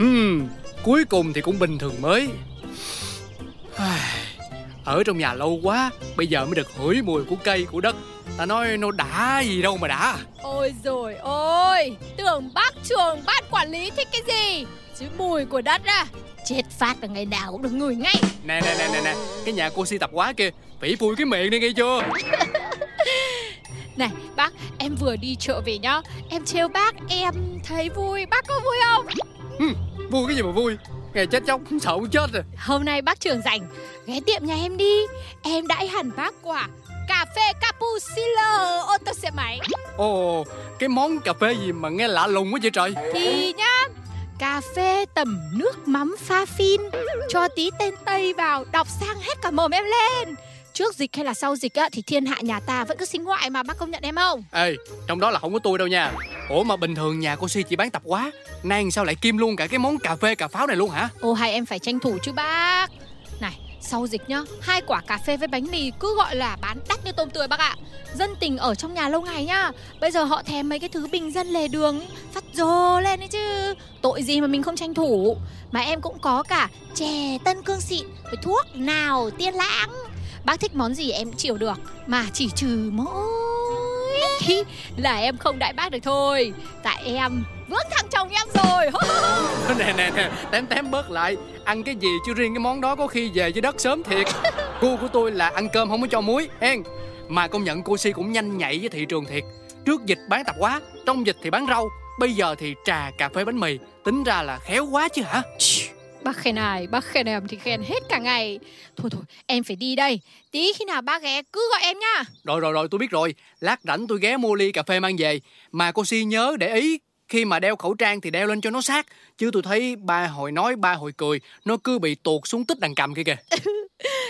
Hmm, cuối cùng thì cũng bình thường mới. Ở trong nhà lâu quá Bây giờ mới được hửi mùi của cây của đất. Ta nói nó đã gì đâu mà đã. Ôi rồi ôi Tưởng bác trường ban quản lý thích cái gì? Chứ mùi của đất à Chết phát là ngày nào cũng được ngửi ngay. Nè nè nè nè nè Cái nhà cô si tập quá kia Phỉ phui cái miệng đi nghe chưa? Này bác em vừa đi chợ về nhá. Em trêu bác em thấy vui. Bác có vui không Vui cái gì mà vui? Ngày chết chóc sợ cũng chết rồi. Hôm nay bác trưởng rảnh Ghé tiệm nhà em đi. Em đãi hẳn bác quả Cà phê cappuccino ô tô xe máy Ồ Cái món cà phê gì mà nghe lạ lùng quá vậy trời? Thì nhá Cà phê tẩm nước mắm pha phin Cho tí tên Tây vào Đọc sang hết cả mồm em lên Trước dịch hay là sau dịch á Thì thiên hạ nhà ta vẫn cứ sinh ngoại mà bác công nhận em không? Ê trong đó là không có tôi đâu nha. Ủa mà bình thường nhà cô Si chỉ bán tập quá Nay sao lại kim luôn cả cái món cà phê cà pháo này luôn hả? Ô hai em phải tranh thủ chứ bác. Này sau dịch nhá hai quả cà phê với bánh mì cứ gọi là bán đắt như tôm tươi bác ạ. Dân tình ở trong nhà lâu ngày nhá bây giờ họ thèm mấy cái thứ bình dân lề đường phát rồ lên đấy chứ. Tội gì mà mình không tranh thủ? Mà em cũng có cả chè tân cương xịn với thuốc nào tiên lãng bác thích món gì em chịu được. Mà chỉ trừ mỗi là em không đại bác được thôi. Tại em vướng thằng chồng em rồi. Nè nè nè tém tém bớt lại. Ăn cái gì chứ riêng cái món đó có khi về với đất sớm thiệt. Gu của tôi là ăn cơm không có cho muối hen. Mà công nhận cô si cũng nhanh nhạy với thị trường thiệt. Trước dịch bán tạp quá trong dịch thì bán rau. Bây giờ thì trà cà phê bánh mì. Tính ra là khéo quá chứ hả Bác khen ai, bác khen em thì khen hết cả ngày. Thôi thôi, em phải đi đây. Tí khi nào bác ghé cứ gọi em nha. Rồi rồi rồi, tôi biết rồi. Lát rảnh tôi ghé mua ly cà phê mang về. Mà cô Si nhớ để ý khi mà đeo khẩu trang thì đeo lên cho nó sát. Chứ tôi thấy ba hồi nói ba hồi cười nó cứ bị tuột xuống tích đằng cầm kia kìa.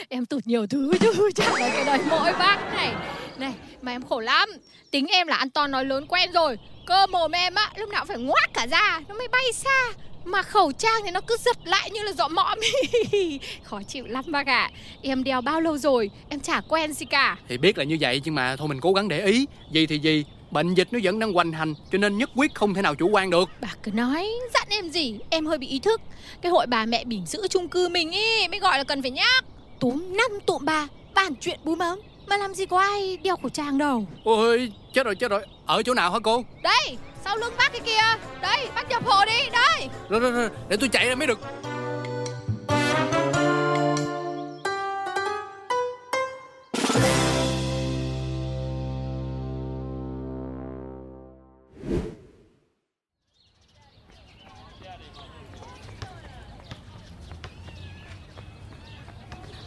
Em tụt nhiều thứ chứ chắc là cái đời mỗi bác này. Này mà em khổ lắm. Tính em là ăn to nói lớn quen rồi. Cơ mồm em á lúc nào phải ngoác cả ra nó mới bay xa mà khẩu trang thì nó cứ giật lại như là dọ mõm. Khó chịu lắm bác ạ. À. Em đeo bao lâu rồi? Em chả quen gì cả. Thì biết là như vậy nhưng mà thôi mình cố gắng để ý. Gì thì gì Bệnh dịch nó vẫn đang hoành hành Cho nên nhất quyết không thể nào chủ quan được. Bà cứ nói dặn em gì? Em hơi bị ý thức. Cái hội bà mẹ bỉm sữa chung cư mình ý Mới gọi là cần phải nhắc. Túm năm tụm bà Bàn chuyện bú mớm. Mà làm gì có ai đeo khẩu trang đâu. Ôi chết rồi chết rồi. Ở chỗ nào hả cô? Đây sau lưng bác cái kia? Đây bác nhập hộ đi Đây. Rồi rồi rồi Để tôi chạy ra mới được.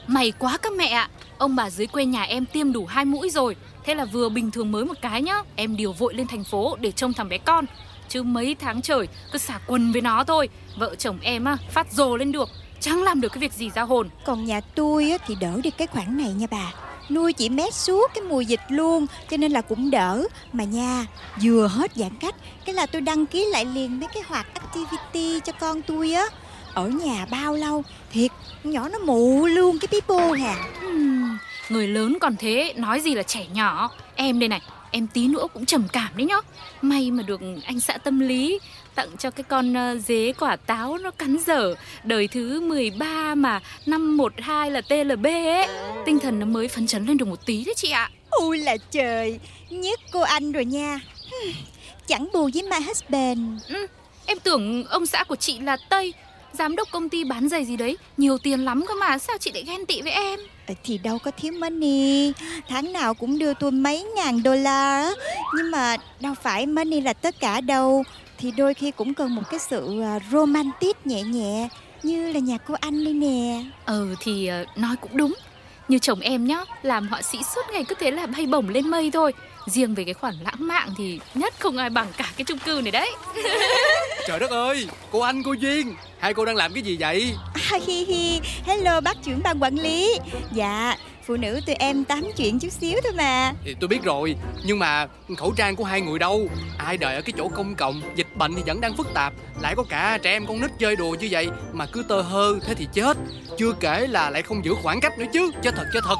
May quá các mẹ ạ Ông bà dưới quê nhà em tiêm đủ hai mũi rồi. Thế là vừa bình thường mới một cái nhá. Em điều vội lên thành phố để trông thằng bé con. Chứ mấy tháng trời cứ xả quần với nó thôi. Vợ chồng em á phát rồ lên được. Chẳng làm được cái việc gì ra hồn. Còn nhà tôi á, thì đỡ đi cái khoản này nha bà. Nuôi chỉ mét suốt cái mùa dịch luôn Cho nên là cũng đỡ. Mà nha vừa hết giãn cách Cái là tôi đăng ký lại liền mấy cái hoạt activity cho con tôi á. Ở nhà bao lâu Thiệt nhỏ nó mụ luôn cái pipo hà. Hmm, Người lớn còn thế Nói gì là trẻ nhỏ. Em đây này Em tí nữa cũng trầm cảm đấy nhá. May mà được anh xã tâm lý Tặng cho cái con uh, dế quả táo nó cắn dở. Đời thứ 13 mà Năm 12 là TLB ấy. Tinh thần nó mới phấn chấn lên được một tí đấy chị ạ. Ui là trời Nhất cô anh rồi nha. Chẳng bù với my husband. Ừ, Em tưởng ông xã của chị là Tây Giám đốc công ty bán giày gì đấy Nhiều tiền lắm cơ mà. Sao chị lại ghen tị với em? ờ, thì đâu có thiếu money. Tháng nào cũng đưa tôi mấy ngàn đô la Nhưng mà đâu phải money là tất cả đâu. Thì đôi khi cũng cần một cái sự à, romantic nhẹ nhẹ, Như là nhà cô anh đi nè. Ừ thì à, nói cũng đúng. Như chồng em nhá, Làm họa sĩ suốt ngày cứ thế là bay bổng lên mây thôi. Riêng về cái khoản lãng mạn thì nhất không ai bằng cả cái chung cư này đấy. Trời đất ơi, cô anh, cô Duyên Hai cô đang làm cái gì vậy? Hi hi, hello bác trưởng ban quản lý Dạ, Phụ nữ tụi em tám chuyện chút xíu thôi mà. Thì tôi biết rồi Nhưng mà khẩu trang của hai người đâu? Ai đời ở cái chỗ công cộng Dịch bệnh thì vẫn đang phức tạp. Lại có cả trẻ em con nít chơi đùa như vậy Mà cứ tơ hơ thế thì chết. Chưa kể là lại không giữ khoảng cách nữa chứ. Chết thật chết thật.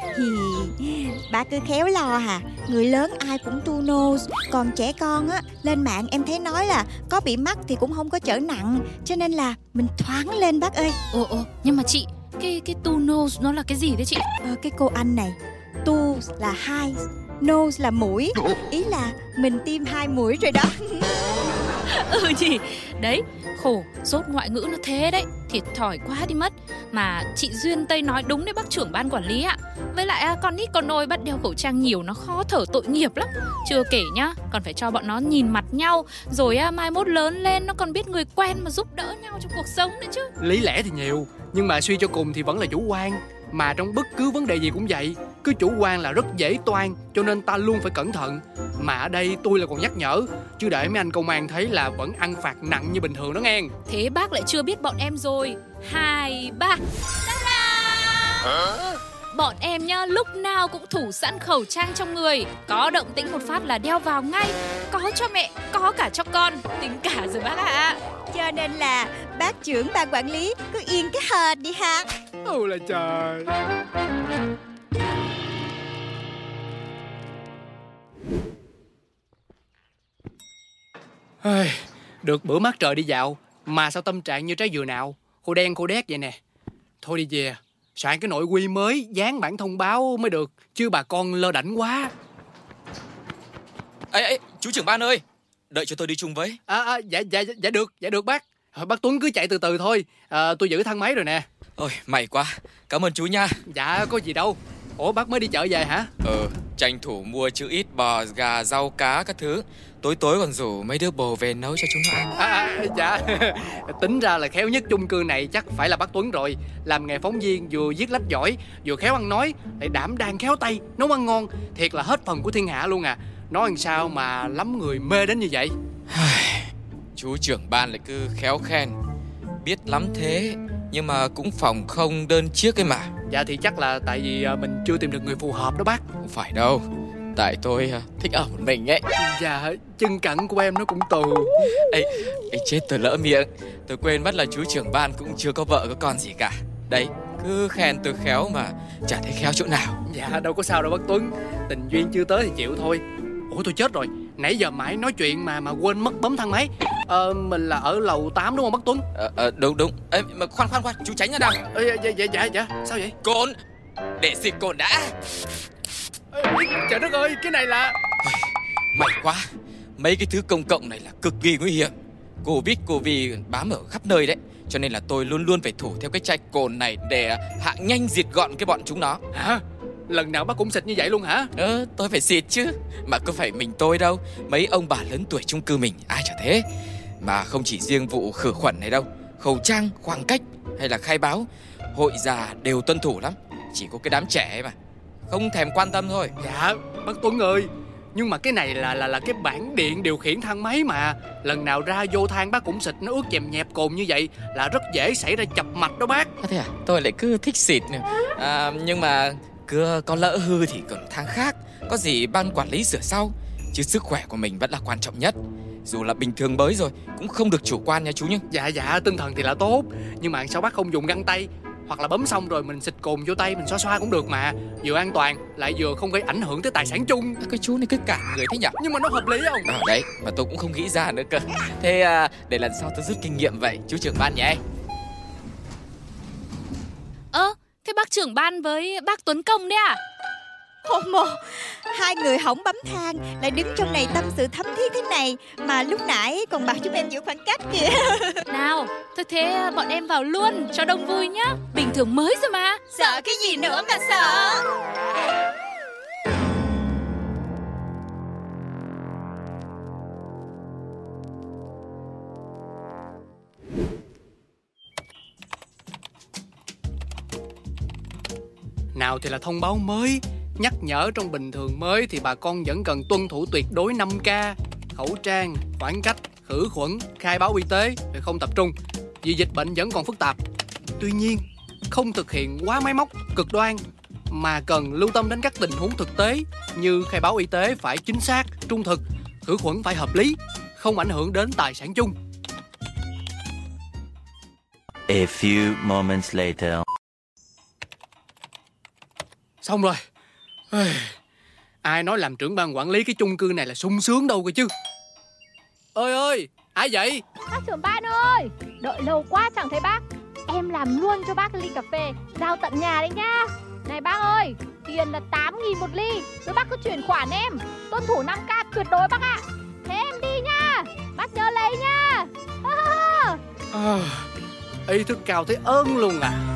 Hì, Bà cứ khéo lo hà. Người lớn ai cũng tu nose Còn trẻ con á Lên mạng em thấy nói là Có bị mắc thì cũng không có trở nặng. Cho nên là mình thoáng lên bác ơi. Ồ ồ, nhưng mà chị, cái cái tu nose nó là cái gì thế chị? ờ, Cái cô anh này Tu là hai Nose là mũi. Ý là mình tiêm hai mũi rồi đó ừ nhỉ. Đấy khổ sốt ngoại ngữ nó thế đấy. Thiệt thòi quá đi mất. Mà chị duyên tây nói đúng đấy bác trưởng ban quản lý ạ. Với lại à, con nít con nôi bắt đeo khẩu trang nhiều nó khó thở tội nghiệp lắm. Chưa kể nhá còn phải cho bọn nó nhìn mặt nhau. Rồi à, mai mốt lớn lên nó còn biết người quen mà giúp đỡ nhau trong cuộc sống nữa chứ. Lý lẽ thì nhiều Nhưng mà suy cho cùng thì vẫn là chủ quan. Mà trong bất cứ vấn đề gì cũng vậy cứ chủ quan là rất dễ toan Cho nên ta luôn phải cẩn thận. Mà ở đây tôi là còn nhắc nhở Chứ để mấy anh công an thấy là vẫn ăn phạt nặng như bình thường đó nghe. Thế bác lại chưa biết bọn em rồi. Hai ba. Ta-da! Bọn em nhá lúc nào cũng thủ sẵn khẩu trang trong người. Có động tĩnh một phát là đeo vào ngay. Có cho mẹ, có cả cho con. Tính cả rồi bác ạ. Cho nên là bác trưởng ban quản lý Cứ yên cái hệt đi ha. Ôi là trời Được bữa mát trời đi dạo Mà sao tâm trạng như trái dừa nào? Khô đen khô đét vậy nè. Thôi đi về Soạn cái nội quy mới Dán bản thông báo mới được Chứ bà con lơ đảnh quá. Ấy ấy chú trưởng ban ơi đợi cho tôi đi chung với. À, à, dạ, dạ, dạ được Dạ được bác. Ờ, Bác Tuấn cứ chạy từ từ thôi. À, Tôi giữ thang máy rồi nè. Ôi may quá. Cảm ơn chú nha. Dạ có gì đâu Ủa bác mới đi chợ về hả? Ờ tranh thủ mua chữ ít bò gà rau cá các thứ. Tối tối còn rủ mấy đứa bồ về nấu cho chúng nó ăn. À, à, dạ Tính ra là khéo nhất chung cư này chắc phải là bác Tuấn rồi. Làm nghề phóng viên vừa viết lách giỏi Vừa khéo ăn nói Lại đảm đang khéo tay Nấu ăn ngon. Thiệt là hết phần của thiên hạ luôn à. Nói làm sao mà lắm người mê đến như vậy? Chú trưởng ban lại cứ khéo khen. Biết lắm thế nhưng mà cũng phòng không đơn chiếc ấy mà. Dạ thì chắc là tại vì à, mình chưa tìm được người phù hợp đó bác. Không phải đâu. Tại tôi à, thích ở một mình ấy. Dạ chân cẳng của em nó cũng tù. Ấy ấy chết tôi lỡ miệng. Tôi quên mất là chú trưởng ban cũng chưa có vợ có con gì cả. Đấy cứ khen tôi khéo mà chả thấy khéo chỗ nào. Dạ đâu có sao đâu bác Tuấn. Tình duyên chưa tới thì chịu thôi. Ủa tôi chết rồi Nãy giờ mãi nói chuyện mà mà quên mất bấm thang máy. Ờ mình là ở lầu 8 đúng không bác Tuấn? Ờ, ờ, đúng đúng. Ê, mà khoan khoan khoan chú tránh ra nào Ờ, dạ, dạ dạ dạ. Sao vậy? Cồn để xịt cồn đã. Ê, Trời đất ơi cái này là may quá. Mấy cái thứ công cộng này là cực kỳ nguy hiểm. Covid covid bám ở khắp nơi đấy cho nên là tôi luôn luôn phải thủ theo cái chai cồn này để hạ nhanh diệt gọn cái bọn chúng nó. Hả Lần nào bác cũng xịt như vậy luôn hả? Ờ tôi phải xịt chứ. Mà có phải mình tôi đâu. Mấy ông bà lớn tuổi chung cư mình ai chả thế. Mà không chỉ riêng vụ khử khuẩn này đâu. Khẩu trang khoảng cách hay là khai báo hội già đều tuân thủ lắm. Chỉ có cái đám trẻ mà. Không thèm quan tâm thôi. Dạ bác Tuấn ơi. Nhưng mà cái này là là là cái bảng điện điều khiển thang máy mà. Lần nào ra vô thang bác cũng xịt nó ướt chèm nhẹp cồn như vậy Là rất dễ xảy ra chập mạch đó bác. À, thế à? Tôi lại cứ thích xịt nữa à, nhưng mà cứ có lỡ hư thì còn thang khác có gì ban quản lý sửa sau. Chứ sức khỏe của mình vẫn là quan trọng nhất. Dù là bình thường mới rồi cũng không được chủ quan nha chú nhé Dạ dạ tinh thần thì là tốt. Nhưng mà sao bác không dùng găng tay? Hoặc là bấm xong rồi mình xịt cồn vô tay mình xoa xoa cũng được mà. Vừa an toàn lại vừa không gây ảnh hưởng tới tài sản chung. Cái chú này cứ cản người thế nhỉ Nhưng mà nó hợp lý không? À, đấy mà tôi cũng không nghĩ ra nữa cơ. Thế à, để lần sau tôi rút kinh nghiệm vậy chú trưởng ban nhé Ơ, thế bác trưởng ban với bác Tuấn Công đấy à? Homo Hai người hỏng bấm thang Lại đứng trong này tâm sự thấm thiết thế này Mà lúc nãy còn bảo chúng em giữ khoảng cách kìa. Nào, tôi thế bọn em vào luôn cho đông vui nhá. Bình thường mới rồi mà. Sợ cái gì nữa mà sợ Nào thì là thông báo mới Nhắc nhở trong bình thường mới Thì bà con vẫn cần tuân thủ tuyệt đối 5K Khẩu trang, khoảng cách, khử khuẩn, khai báo y tế Để không tập trung Vì dịch bệnh vẫn còn phức tạp Tuy nhiên không thực hiện quá máy móc, cực đoan mà cần lưu tâm đến các tình huống thực tế như khai báo y tế phải chính xác, trung thực, khử khuẩn phải hợp lý, không ảnh hưởng đến tài sản chung. A few moments later. Xong rồi. Ai nói làm trưởng ban quản lý cái chung cư này là sung sướng đâu cơ chứ. Ơi ơi, ai vậy? Bác trưởng ban ơi Đợi lâu quá chẳng thấy bác Em làm luôn cho bác ly cà phê Giao tận nhà đấy nhá Này bác ơi Tiền là 8 nghìn một ly Rồi bác cứ chuyển khoản em Tuân thủ 5K tuyệt đối bác ạ Thế em đi nha Bác nhớ lấy nha À, ý thức cao thấy ơn luôn à.